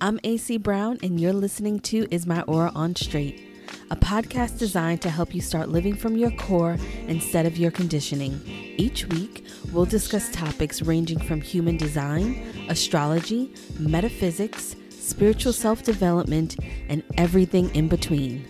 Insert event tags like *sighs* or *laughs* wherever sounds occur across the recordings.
I'm AC Brown, and you're listening to Is My Aura on Straight, a podcast designed to help you start living from your core instead of your conditioning. Each week, we'll discuss topics ranging from human design, astrology, metaphysics, spiritual self development, and everything in between.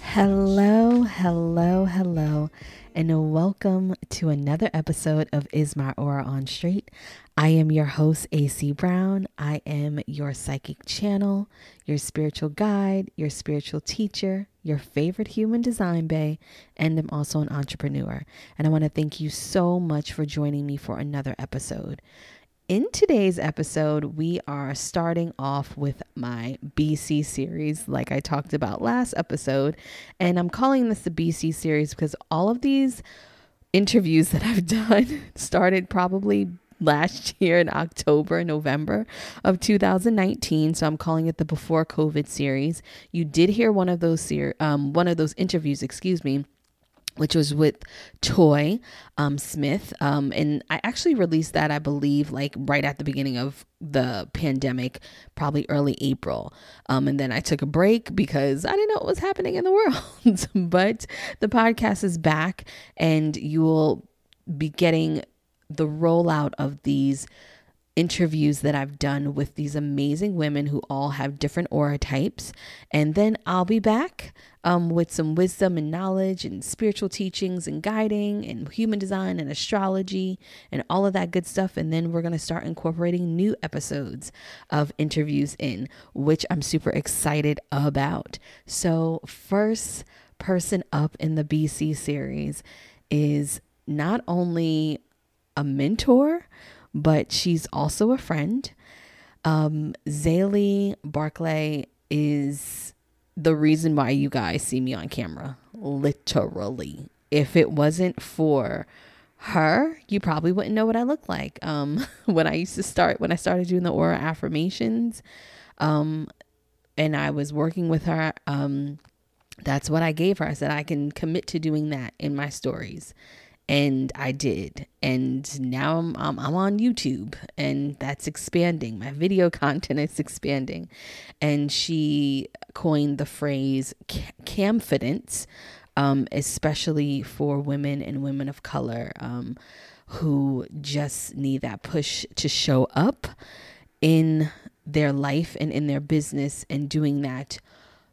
Hello, hello, hello, and welcome to another episode of Is My Aura on Straight. I am your host, AC Brown. I am your psychic channel, your spiritual guide, your spiritual teacher, your favorite human design bay, and I'm also an entrepreneur. And I want to thank you so much for joining me for another episode. In today's episode, we are starting off with my BC series, like I talked about last episode. And I'm calling this the BC series because all of these interviews that I've *laughs* done started probably last year in October, November of 2019. So I'm calling it the Before COVID series. You did hear one of those ser- um, one of those interviews, excuse me which was with Toy um, Smith. Um, and I actually released that, I believe, like right at the beginning of the pandemic, probably early April. Um, and then I took a break because I didn't know what was happening in the *laughs* world. but the podcast is back, and you will be getting the rollout of these interviews that I've done with these amazing women who all have different aura types. And then I'll be back um, with some wisdom and knowledge and spiritual teachings and guiding and human design and astrology and all of that good stuff. And then we're going to start incorporating new episodes of interviews in, which I'm super excited about. So, first person up in the BC series is not only a mentor, but she's also a friend. Um, Zaylee Barclay is the reason why you guys see me on camera, literally. If it wasn't for her, you probably wouldn't know what I look like. Um, *laughs* when I used to start, when I started doing the aura affirmations, um, and I was working with her, um, that's what I gave her. I said I can commit to doing that in my stories and I did. And now I'm, I'm, I'm, on YouTube and that's expanding. My video *laughs* content is expanding. And she coined the phrase camfidence, um, especially for women and women of color um, who just need that push to show up in their life and in their business and doing that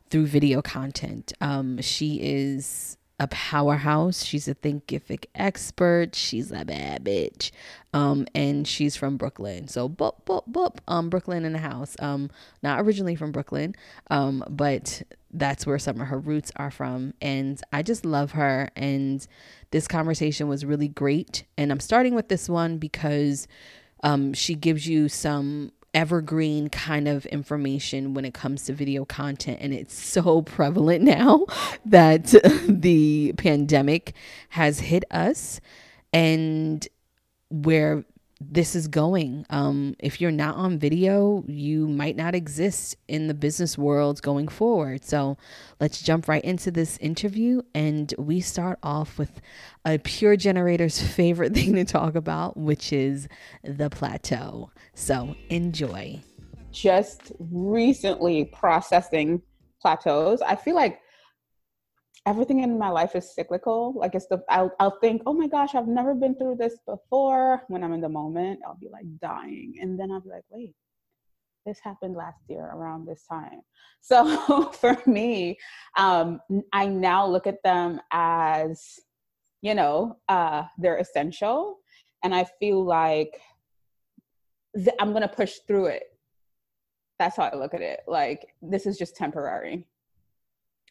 through video content. Um, she is a powerhouse. She's a thinkific expert. She's a bad bitch. Um, and she's from Brooklyn. So boop, boop, boop, um, Brooklyn in the house. Um, not originally from Brooklyn, um, but that's where some of her roots are from. And I just love her. And this conversation was really great. And I'm starting with this one because um, she gives you some evergreen kind of information when it comes to video content. And it's so *laughs* prevalent now that *laughs* the pandemic has hit us and where this is going. Um, if you're not on video, you might not exist in the business world going forward. So let's jump right into this interview. And we start off with a pure generator's *laughs* favorite thing to talk about, which is the plateau. So enjoy. Just recently processing plateaus. I feel like everything in my life is cyclical. Like it's the I'll I'll think, oh my gosh, I've never been through this before. When I'm in the moment, I'll be like dying, and then I'll be like, wait, this happened last year around this time. *laughs* So for me, um, I now look at them as, you know, uh, they're essential, and I feel like th- I'm gonna push through it. That's how I look at it. Like this is just temporary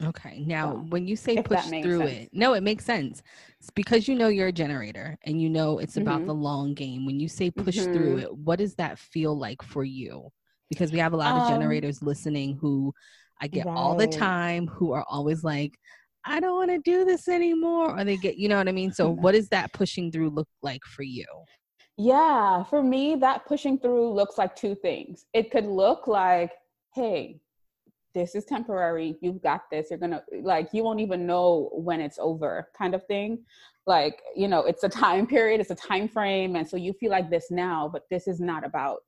Okay. Now, when you say push through sense. it, no, it makes sense. It's because you know you're a generator and you know it's about mm-hmm. the long game. When you say push mm-hmm. through it, what does that feel like for you? Because we have a lot of um, generators listening who I get right. all the time who are always like, I don't want to do this anymore. Or they get, you know what I mean? So, what does that pushing through look like for you? Yeah, for me, that pushing through looks like two things. It could look like, hey, this is temporary you've got this you're gonna like you won't even know when it's over kind of thing like you know it's a time *laughs* period it's a time frame and so you feel like this now but this is not about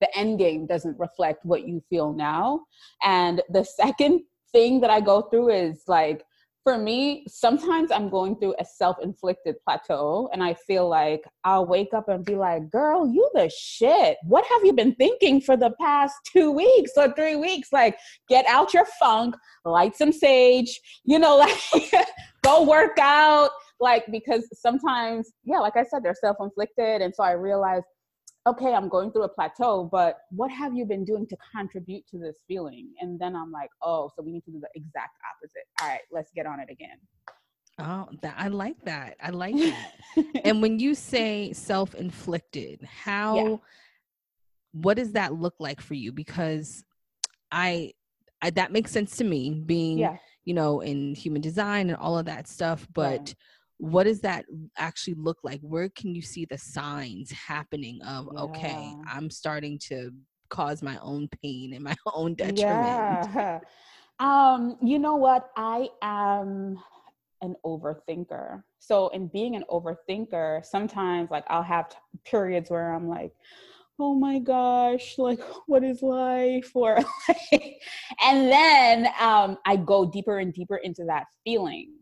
the end game doesn't reflect what you feel now. And the second thing that I go through is like, for me, sometimes I'm going through a self inflicted plateau, and I feel like I'll wake up and be like, girl, you the shit. What have you been thinking for the past two weeks or three weeks? Like, get out your funk, light some sage, you know, *laughs* like, go work out. Like, because sometimes, yeah, like I said, they're self inflicted. And so I realized okay, I'm going through a plateau, but what have you been doing to contribute to this feeling? And then I'm like, oh, so we need to do the exact opposite. All right, let's get on it again. Oh, that I like that. I like *laughs* that. and when you say self-inflicted, how yeah. what does that look like for you? Because I, I that makes sense to me being, yeah. you know, in human design and all of that stuff, but what does that actually look like? Where can you see the signs happening of yeah. okay i'm starting to cause my own pain and my *laughs* own detriment yeah. *laughs* um you know what? I am an overthinker. So in being an overthinker sometimes like i'll have t- periods where i'm like oh my gosh like *laughs* what is life? Or like, and then um i go deeper and deeper into that feeling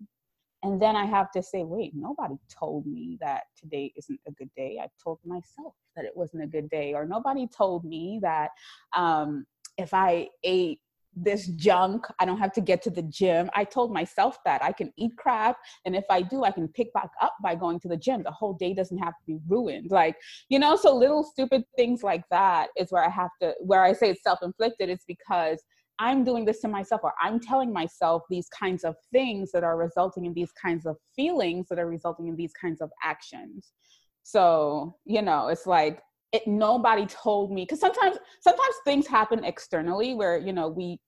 and then I have to say, wait, nobody told me that today isn't a good day. I told myself that it wasn't a good day. Or nobody told me that um, if I ate this junk, I don't have to get to the gym. I told myself that I can eat crap. And if I do, I can pick back up by going to the gym. The whole day doesn't have to be ruined. Like, you know, so little stupid things like that is where I have to, where I say it's self inflicted, it's because I'm doing this to myself, or I'm telling myself these kinds of things that are resulting in these kinds of feelings that are resulting in these kinds of actions. So, you know, it's like it nobody told me because sometimes sometimes things happen externally where, you know, we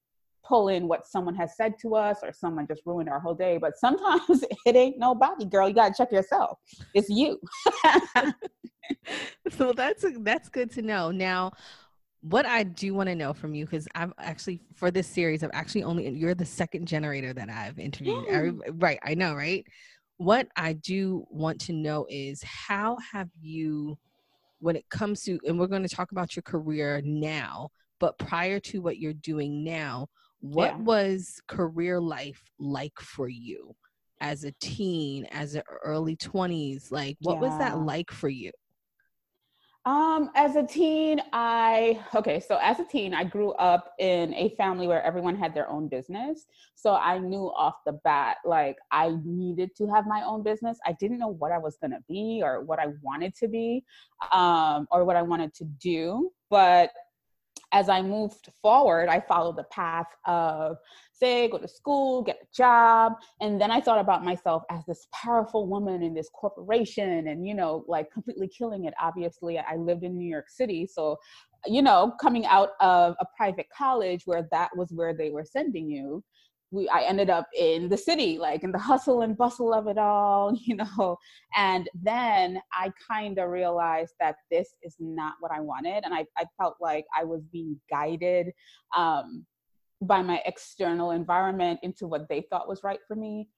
pull in what someone has said to us or someone just ruined our whole day. But *laughs* sometimes it ain't nobody, girl. You gotta check yourself. It's you. *laughs* *laughs* so that's that's good to know. Now, what I do want to know from you, because I've actually for this series, I've actually only you're the second generator that I've interviewed. Every, right, I know, right? What I do want to know is how have you, when it comes to, and we're going to talk about your career now, but prior to what you're doing now, what yeah. was career life like for you as a teen, as an early 20s? Like, what yeah. was that like for you? Um, as a teen, I okay, so as a teen, I grew up in a family where everyone had their own business. So I knew off the bat like I needed to have my own business. I didn't know what I was gonna be or what I wanted to be, um, or what I wanted to do, but as I moved forward, I followed the path of say, go to school, get a job. And then I thought about myself as this powerful woman in this corporation and, you know, like completely killing it. Obviously, I lived in New York City. So, you know, coming out of a private college where that was where they were sending you, we I ended up in the city, like in the hustle and bustle of it all, *laughs* you know. And then I kind of realized that this is not what I wanted. And I, I felt like I was being guided um, by my external environment into what they thought was right for me.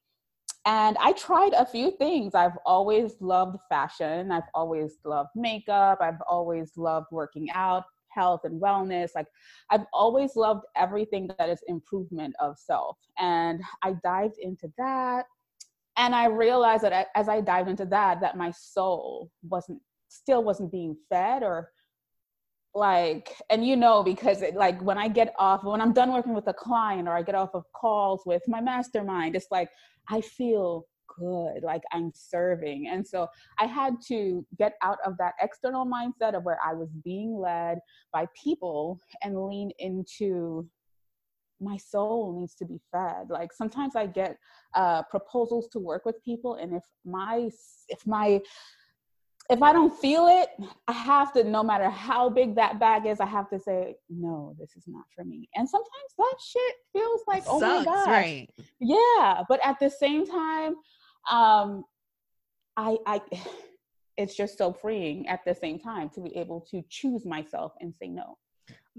And I tried a few things. I've always loved fashion. I've always loved makeup. I've always loved working out health and wellness. Like I've always loved everything that is improvement of self. And I dived into that. And I realized that as I dived into that, that my soul wasn't still wasn't being fed or like and you know because it, like when i get off when i'm done working with a client or i get off of calls with my mastermind it's like i feel good like i'm serving and so i had to get out of that external mindset of where i was being led by people and lean into my soul needs to be fed like sometimes i get uh, proposals to work with people and if my if my if I don't feel it, I have to, no matter how big that bag is, I have to say, no, this is not for me. And sometimes that shit feels like, oh Sucks, my God. Right. Yeah. But at the same time, um, I, I, *sighs* it's just so freeing at the same time to be able to choose myself and say no.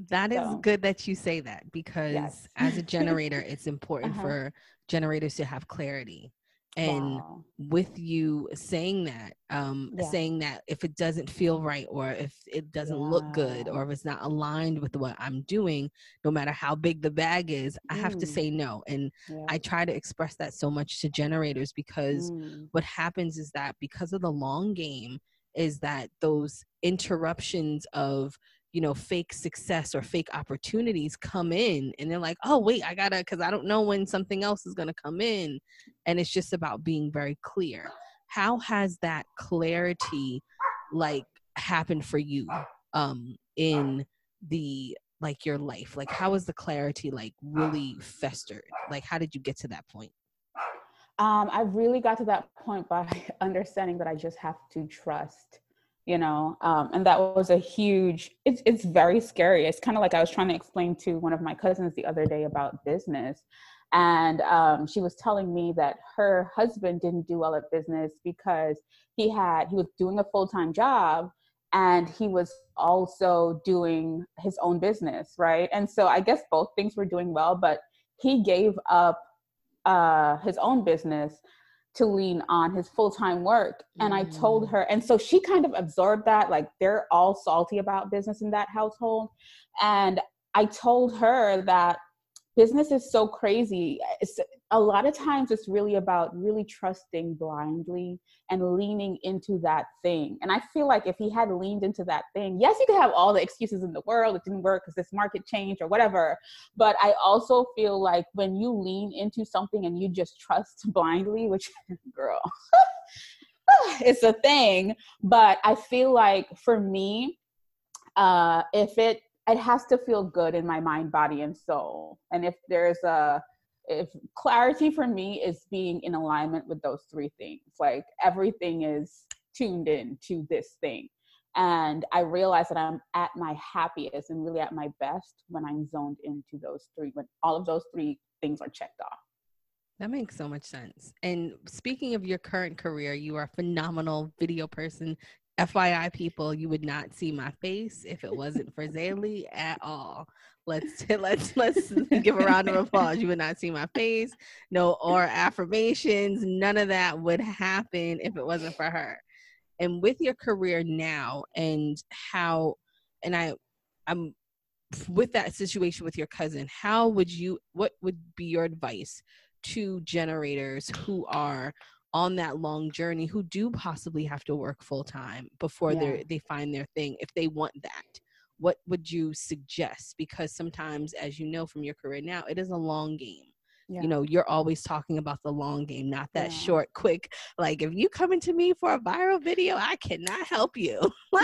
That is so, good that you say that because yes. as a *laughs* generator, it's important uh-huh. for generators to have clarity and wow. with you saying that um yeah. saying that if it doesn't feel right or if it doesn't yeah. look good or if it's not aligned with what i'm doing no matter how big the bag is mm. i have to mm. say no and yeah. i try to express that so much to generators because mm. what happens is that because of the long game is that those interruptions of you know fake success or fake opportunities come in and they're like oh wait i gotta because i don't know when something else is gonna come in and it's just about being very clear. How has that clarity like happened for you um in the like your life? Like how is the clarity like really festered? Like how did you get to that point? Um i really got to that point by *laughs* understanding that i just have to trust you know um, and that was a huge it's, it's very scary. It's kind of like i was trying to explain to one of my cousins the other day about business. And um, she was telling me that her husband didn't do well at business because he had he was doing a full-time job and he was also doing his own business right? And so i guess both things were doing well but he gave up uh, his own business to lean on his full-time work and mm. i told mm. her and so she kind of absorbed that like they're all salty about business in that household and i told her that business is so crazy. It's, a lot of times it's really about really trusting blindly and leaning into that thing. And I feel like if he had leaned into that thing, yes, you could have all the excuses in the world. It didn't work because this market changed or whatever. But I also feel like when you lean into something and you just trust *laughs* blindly, which, *laughs* girl, *laughs* it's a thing. But I feel like for me, uh, if it it has to feel good in my mind body and soul. And if there's a if clarity for me is being in alignment with those three things like everything is tuned in to this thing. And i realize that i'm at my happiest and really at my best when i'm zoned into those three when all of those three things are checked off. That makes so much sense. And speaking of your current career, you are a phenomenal video person, FYI, people, you would not see my face if it wasn't for Zaylee at all. Let's *laughs* let's let's give a round of *laughs* applause. You would not see my face, no aura affirmations. None of that would happen if it wasn't for her. And with your career now, and how, and I, I'm with that situation with your cousin. How would you? What would be your advice to generators who are on that long journey who do possibly have to work full time before yeah. they they find their thing if they want that what would you suggest because sometimes as you know from your career now it is a long game yeah. you know you're always talking about the long game not that yeah. short quick like if you come into me for a viral video i cannot help you *laughs*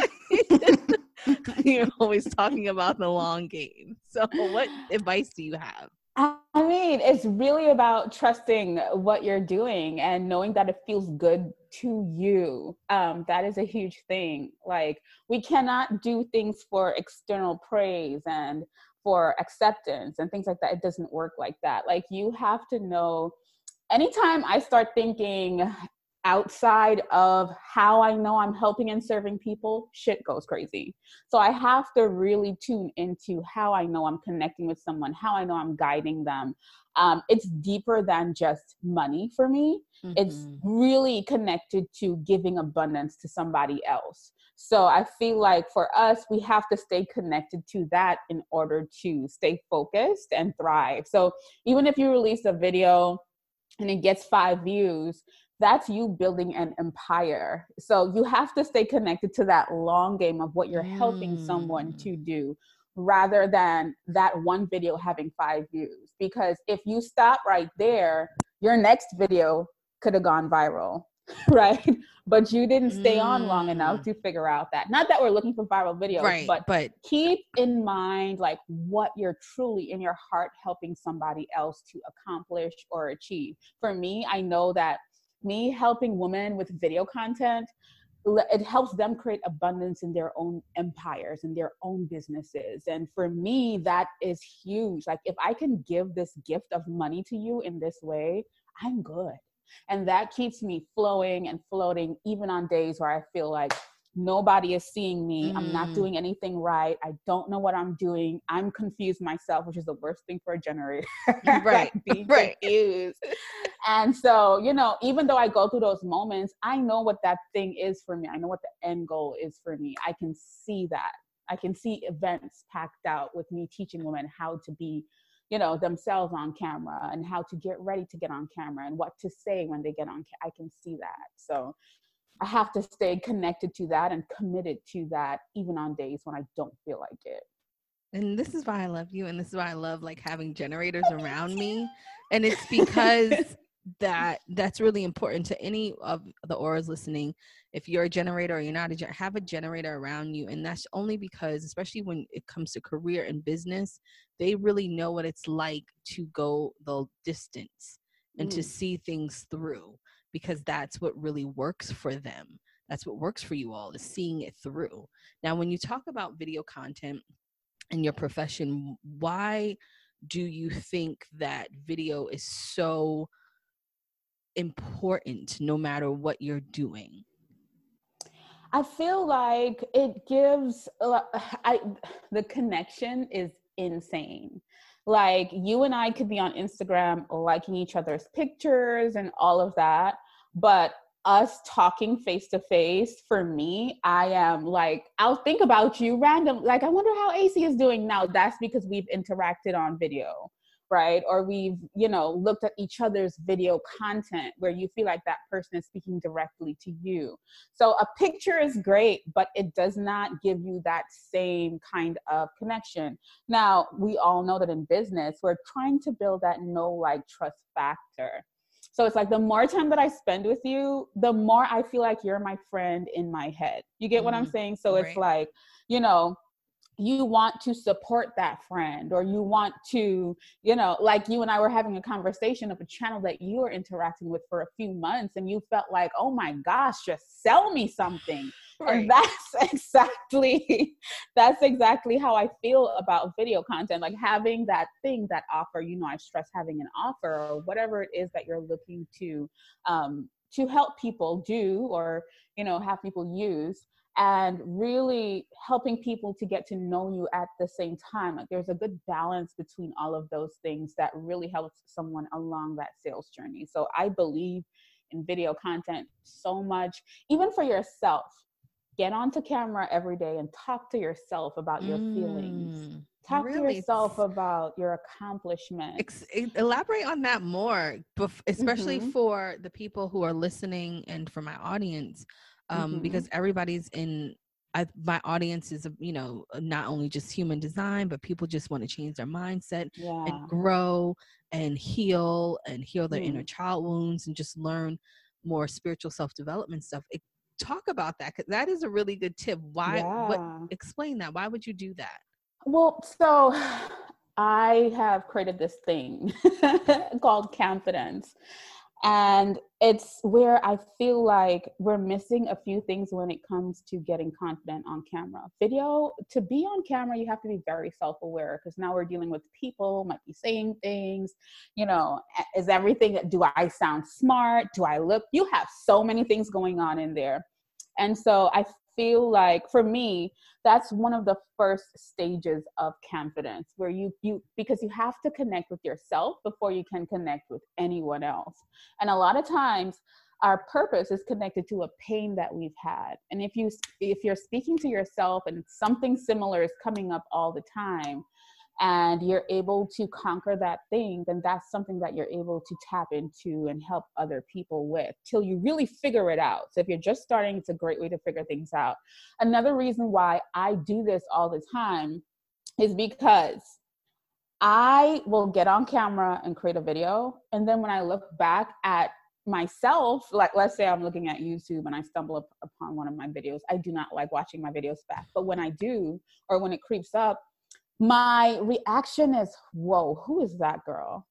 *laughs* you're always talking about the long game so what advice do you have I mean, it's really about trusting what you're doing and knowing that it feels good to you. Um, that is a huge thing. Like, we cannot do things for external praise and for acceptance and things like that. It doesn't work like that. Like, you have to know anytime I start thinking outside of how I know I'm helping and serving people, shit goes crazy. So I have to really tune into how I know I'm connecting with someone, how I know I'm guiding them. Um, it's deeper than just money for me. Mm-hmm. It's really connected to giving abundance to somebody else. So I feel like for us, we have to stay connected to that in order to stay focused and thrive. So even if you release a video and it gets five views, that's you building an empire. So you have to stay connected to that long game of what you're helping someone to mm. do rather than that one video having five views. Because if you stop right there, your next video could have gone viral, *laughs* right? But you didn't stay mm. on long enough mm. to figure out that. Not that we're looking for viral videos, right, but, but keep in mind like what you're truly in your heart helping somebody else to accomplish or achieve. For me, I know that me helping women with video content it helps them create abundance in their own empires and their own businesses. And for me that is huge. Like if i can give this gift of money to you in this way i'm good. And that keeps me flowing and floating even on days where i feel like nobody is seeing me. Mm. i'm not mm. doing anything right. I don't know what i'm doing. I'm confused myself which is the worst thing for a generator *laughs* right being right. confused. *laughs* And so you know even though i go through those moments i know what that thing is for me. I know what the end goal is for me. I can see that. I can see events packed out with me teaching women how to be you know themselves on camera and how to get ready to get on camera and what to say when they get on ca- i can see that. So I have to stay connected to that and committed to that even on days when I don't feel like it. And this is why I love you and this is why I love like having generators around me. And it's because *laughs* that that's really important to any of the auras listening. If you're a generator or you're not a generator, have a generator around you. And that's only because, especially when it comes to career and business, they really know what it's like to go the distance and mm. to see things through because that's what really works for them. That's what works for you all is seeing it through. Now, when you talk about video content in your profession, why do you think that video is so important no matter what you're doing? I feel like it gives *sighs* I *sighs* the connection is insane. Like you and I could be on Instagram liking each other's pictures and all of that, but us talking face to face for me i am like i'll think about you random like i wonder how ac is doing now. That's because we've interacted on video right or we've you know looked at each other's video content where you feel like that person is speaking directly to you so a picture is great but it does not give you that same kind of connection now we all know that in business we're trying to build that no like trust factor so it's like the more time that I spend with you, the more I feel like you're my friend in my head. You get mm-hmm. what I'm mm-hmm. saying? So right. it's like, you know, you want to support that friend or you want to you know like you and i were having a conversation of a channel that you were interacting with for a few months and you felt like oh my gosh just sell me something right. and that's *laughs* exactly that's exactly how i feel about video content like having that thing that offer you know i stress having an offer or whatever it is that you're looking to um to help people do or you know have people use and really helping people to get to know you at the same time. Like there's a good balance between all of those things that really helps someone along that sales journey. So I believe in video content so much, even for yourself. Get onto camera every day and talk to yourself about your mm, feelings. Talk really? to yourself about your accomplishments. Ex- elaborate on that more, especially mm-hmm. for the people who are listening and for my audience um, mm-hmm. because everybody's in I, my audience is you know not only just human design but people just want to change their mindset yeah. and grow and heal and heal their mm. inner child wounds and just learn more spiritual self-development stuff it, talk about that because that is a really good tip why yeah. what explain that why would you do that well so *sighs* i have created this thing *laughs* called camfidence and it's where I feel like we're missing a few things when it comes to getting confident on camera. Video, to be on camera, you have to be very self aware because now we're dealing with people, might be saying things, you know, is everything, do I sound smart? Do I look? You have so many things going on in there. And so I feel like for me that's one of the first stages of camfidence where you you because you have to connect with yourself before you can connect with anyone else. And a lot of times our purpose is connected to a pain that we've had. And if you if you're speaking to yourself and something similar is coming up all the time and you're able to conquer that thing, then that's something that you're able to tap into and help other people with till you really figure it out. So if you're just starting, it's a great way to figure things out. Another reason why I do this all the time is because I will get on camera and create a video. And then when I look back at myself, like let's say I'm looking at YouTube and I stumble up upon one of my videos, I do not like watching my videos back. But when I do, or when it creeps up, my reaction is, whoa, who is that girl?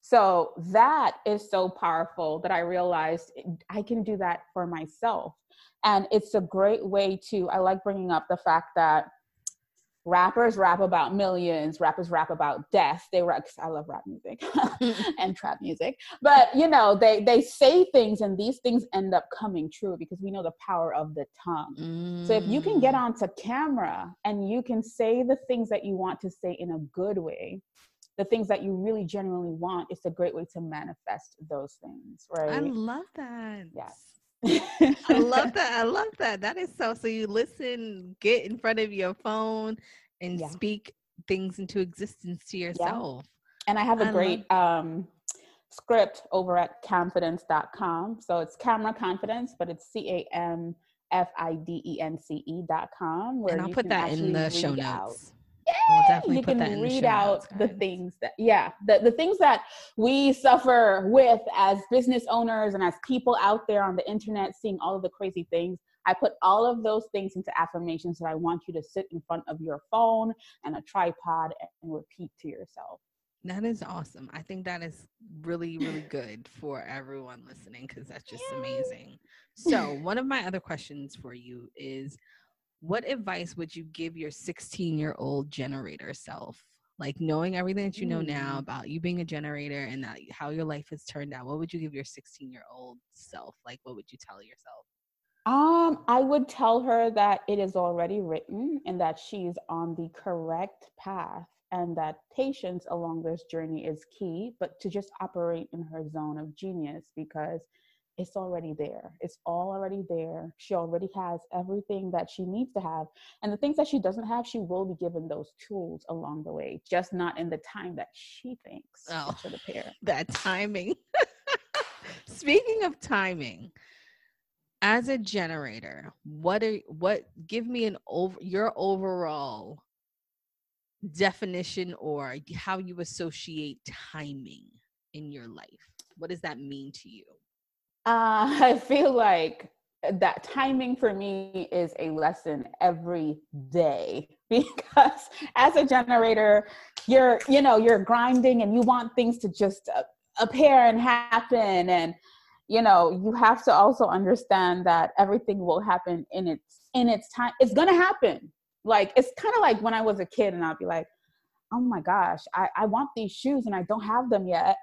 So that is so powerful that I realized I can do that for myself. And it's a great way to, I like bringing up the fact that rappers rap about millions rappers rap about death. They rap i love rap music *laughs* *laughs* and trap music. But you know they they say things and these things end up coming true because we know the power of the tongue. Mm. so if you can get mm. onto camera and you can say the things that you want to say in a good way the things that you really genuinely want it's a great way to manifest those things right? i love that. Yes I love *laughs* that. I love that. That is so. So you listen, get in front of your phone, and yeah. speak things into existence to yourself. Yeah. And I have a I great love- um, script over at camfidence.com. So it's camera confidence, but it's C A M F I D E N C E dot com. Where and I'll put that in the show notes. Out yeah, you can read the out the things that yeah the, the things that we suffer with as business owners and as people out there on the internet seeing all of the crazy things i put all of those things into affirmations that i want you to sit in front of your phone and a tripod and repeat to yourself that is awesome. I think that is really, really good for everyone listening because that's just amazing. So, one of my other questions for you is what advice would you give your 16 year old generator self? Like knowing everything that you know now about you being a generator and that how your life has turned out, what would you give your 16 year old self? Like, what would you tell yourself? Um, I would tell her that it is already written and that she's on the correct path and that patience along this journey is key, but to just operate in her zone of genius because it's already there. It's all already there. She already has everything that she needs to have. And the things that she doesn't have, she will be given those tools along the way, just not in the time that she thinks oh, should appear. *laughs* That timing. *laughs* Speaking of timing, as a generator, what are what give me an over your overall definition or how you associate timing in your life? What does that mean to you? Uh, *laughs* I feel like that timing for me is a lesson every day *laughs* because as a generator you're you know you're grinding and you want things to just uh, appear and happen. And you know you have to also understand that everything will happen in its in its time it's gonna happen. Like it's kind of like when i was a kid and i'll be like oh my gosh I, I want these shoes and i don't have them yet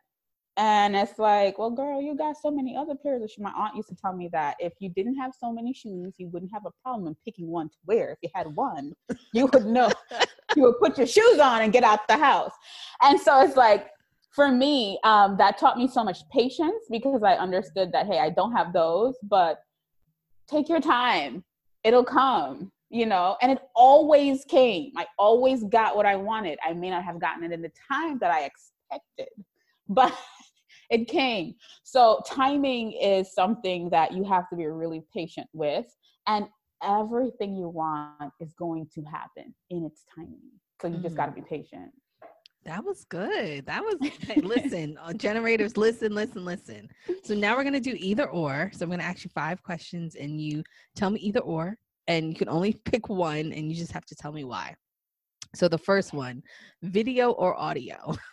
and it's like, well, girl, you got so many other pairs of shoes. My aunt used to tell me that if you didn't have so many shoes, you wouldn't have a problem in picking one to wear. If you had one, you would know. *laughs* you would put your shoes on and get out the house. And so it's like, for me, um, that taught me so much patience because I understood that, hey, I don't have those, but take your time. It'll come, you know, and it always came. I always got what I wanted. I may not have gotten it in the time that I expected but it came. So timing is something that you have to be really patient with. And everything you want is going to happen in its timing. So you mm. just got to be patient. That was good. That was hey, *laughs* listen, uh, generators, listen, listen, listen. So now we're gonna do either or. So I'm gonna ask you five questions, and you tell me either or, and you can only *laughs* pick one, and you just have to tell me why. So the first one, video or audio? *laughs*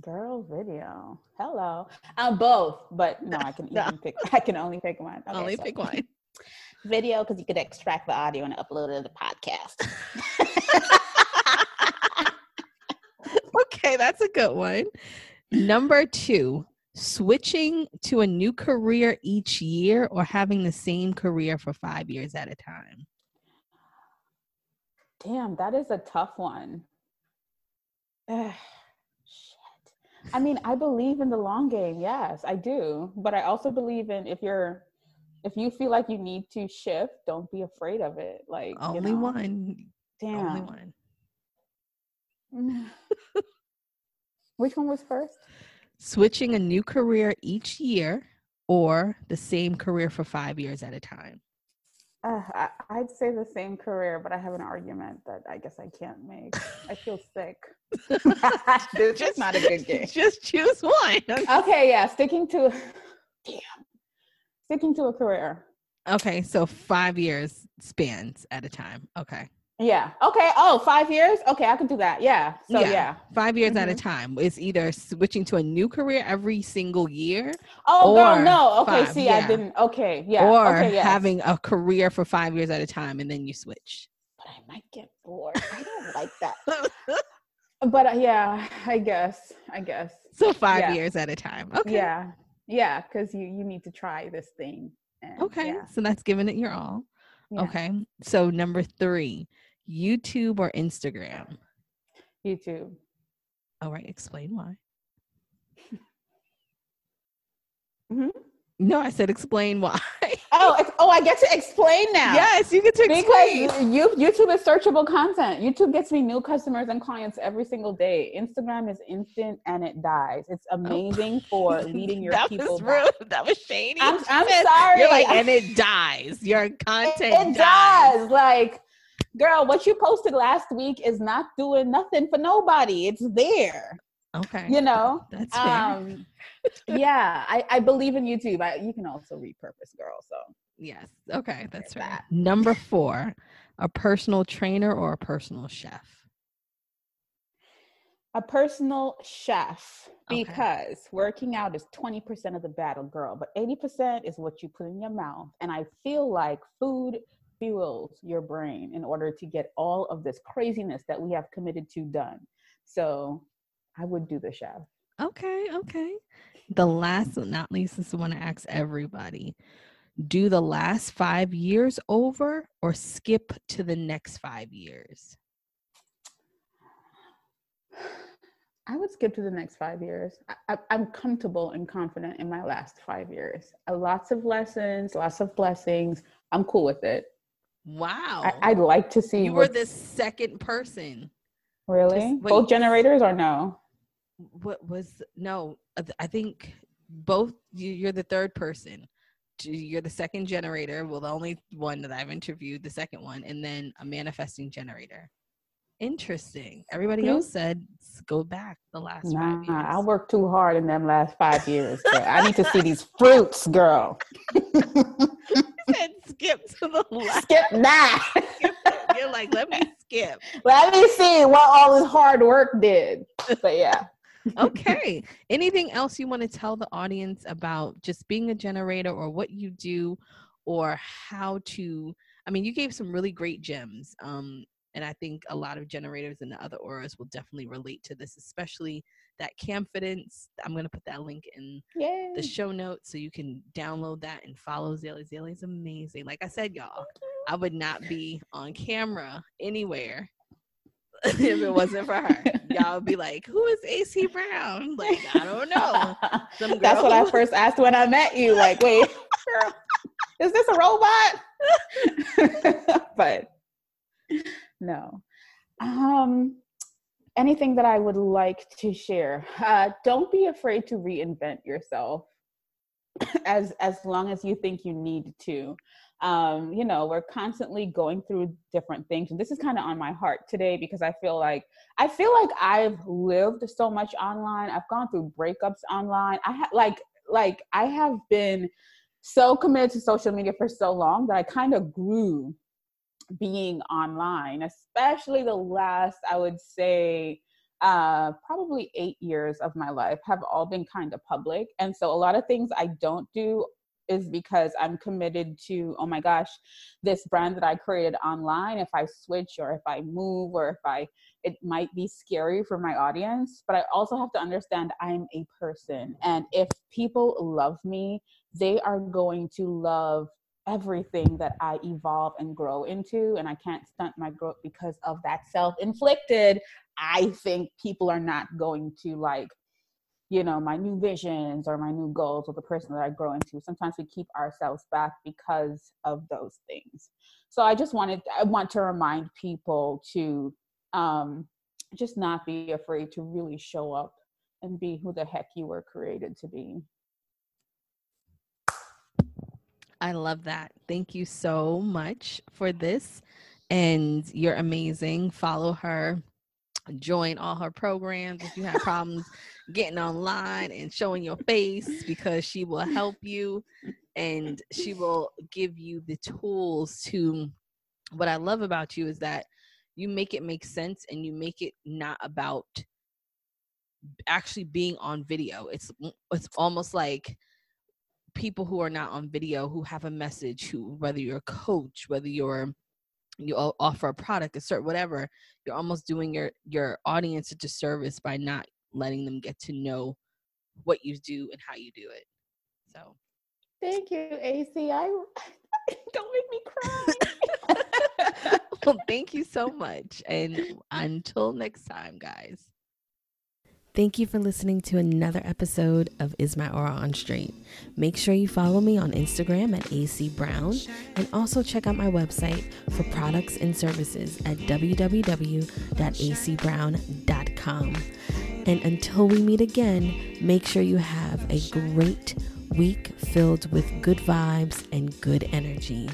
Girl video. Hello. I'm both, but no, I can *laughs* no. even pick I can only pick one. Okay, only so. pick *laughs* one. Video because you could extract the audio and upload it to the podcast. *laughs* okay, that's a good one. Number two, switching to a new career each year or having the same career for five years at a time? Damn, that is a tough one. *sighs* I mean, I believe in the long game. Yes, I do. But I also believe in if you're if you feel like you need to shift, don't be afraid of it. Like only you know, one. Damn. Only one. *laughs* Which one was first? Switching a new career each year or the same career for five years at a time. Uh, I, I'd say the same career, but I have an argument that I guess I can't make. I feel sick. *laughs* *laughs* this just, is not a good game. Just choose one. Okay, yeah, sticking to damn. Sticking to a career. Okay, so five years spans at a time. Okay. Yeah. Okay. Oh, five years. Okay, I can do that. Yeah. So yeah, yeah. five years mm-hmm. at a mm-hmm. time. It's either switching to a new career every single year. Oh girl, no. Okay. Five, see, yeah. I didn't. Okay. Yeah. Or okay, yes. having a career for five years at a time and then you switch. but I might get bored. I don't like that. but uh, yeah, I guess. I guess. *laughs* So five yeah. years at a time. Okay. Yeah. Yeah, because you you need to try this thing. And, okay. So that's giving it your all. Okay. So number three, YouTube or Instagram? YouTube. All right. Explain why. mm-hmm. No, I said explain why. *laughs* oh, oh, I get to explain now. Yes, you get to explain. Because you, YouTube is searchable content. YouTube gets me new customers and clients every single day. Instagram is instant and it dies. It's oh. amazing oh. for *laughs* leading your that people. Was rude. *laughs* That was shady. I'm, I'm sorry. You're like, and it dies. Your content. It, it does. Like, girl, what you posted last week is not doing nothing for nobody. It's there. Okay. You know, that's fair. Um, yeah, I, I believe in YouTube. I, you can also repurpose, girl. So yes, okay, that's right. That. Number four, a personal trainer or a personal chef. A personal chef because okay. working out is 20% of the battle, girl, but 80% is what you put in your mouth. And I feel like food fuels your brain in order to get all of this craziness that we have committed to done. So I would do the chef. Okay, okay. The last but not least, this is one I ask everybody. Do the last five years over or skip to the next five years? *sighs* I would skip to the next five years. I, am comfortable and confident in my last five years. Uh, lots of lessons, lots of blessings. I'm cool with it. Wow. I, would like to see. You were the second person. Really? Both generators or no? what was no uh, i think both you're the third person you're the second generator well the only one that i've interviewed the second one and then a manifesting generator interesting everybody mm-hmm. else said go back the last nah, five years i worked too hard in them last five years i need to see these fruits girl *laughs* skip to the *laughs* last skip *laughs* now you're like let me skip let me see what all this hard work did but yeah *laughs* okay. Anything else you want to tell the audience about just being a generator or what you do or how to? I mean, you gave some really great gems. Um, and I think a lot of generators and the other auras will definitely relate to this, especially that camfidence. I'm going to put that link in Yay. the show notes so you can download that and follow. Zaylee is amazing. Like I said, y'all, I would not be on camera anywhere *laughs* if it *laughs* wasn't for her. Y'all would be like, "Who is AC Brown?" Like, I don't know. *laughs* That's what I first asked when I met you. Like, wait, is this a robot? but no. Um, anything that I would like to share. Uh, don't be afraid to reinvent yourself *clears throat* as as long as you think you need to um, you know, we're constantly going through different things. And this is kind of on my heart today because I feel like I feel like I've lived so much online. I've gone through breakups online. I have like like I have been so committed to social media for so long that I kind of grew being online, especially the last, I would say, uh, probably eight years of my life have all been kind of public. And so a lot of things I don't do is because I'm committed to, oh my gosh, this brand that I created online, if I switch or if I move or if I, it might be scary for my audience. But I also have to understand I'm a person. And if people love me, they are going to love everything that I evolve and grow into. And I can't stunt my growth because of that self inflicted. I think people are not going to like you know my new visions or my new goals or the person that i grow into sometimes we keep ourselves back because of those things so i just wanted i want to remind people to um just not be afraid to really show up and be who the heck you were created to be i love that thank you so much for this and you're amazing follow her join all her programs if you have problems getting online and showing your face because she will help you and she will give you the tools to what I love about you is that you make it make sense and you make it not about actually being on video. It's it's almost like people who are not on video who have a message who whether you're a coach, whether you're you offer a product, a certain whatever, you're almost doing your your audience a disservice by not letting them get to know what you do and how you do it. So, thank you, AC. I *laughs* don't make me cry. *laughs* well, thank you so much, and until next time, guys. Thank you for listening to another episode of Is My Aura on Straight. Make sure you follow me on Instagram at AC Brown and also check out my website for products and services at www.acbrown.com. And until we meet again, make sure you have a great week filled with good vibes and good energy.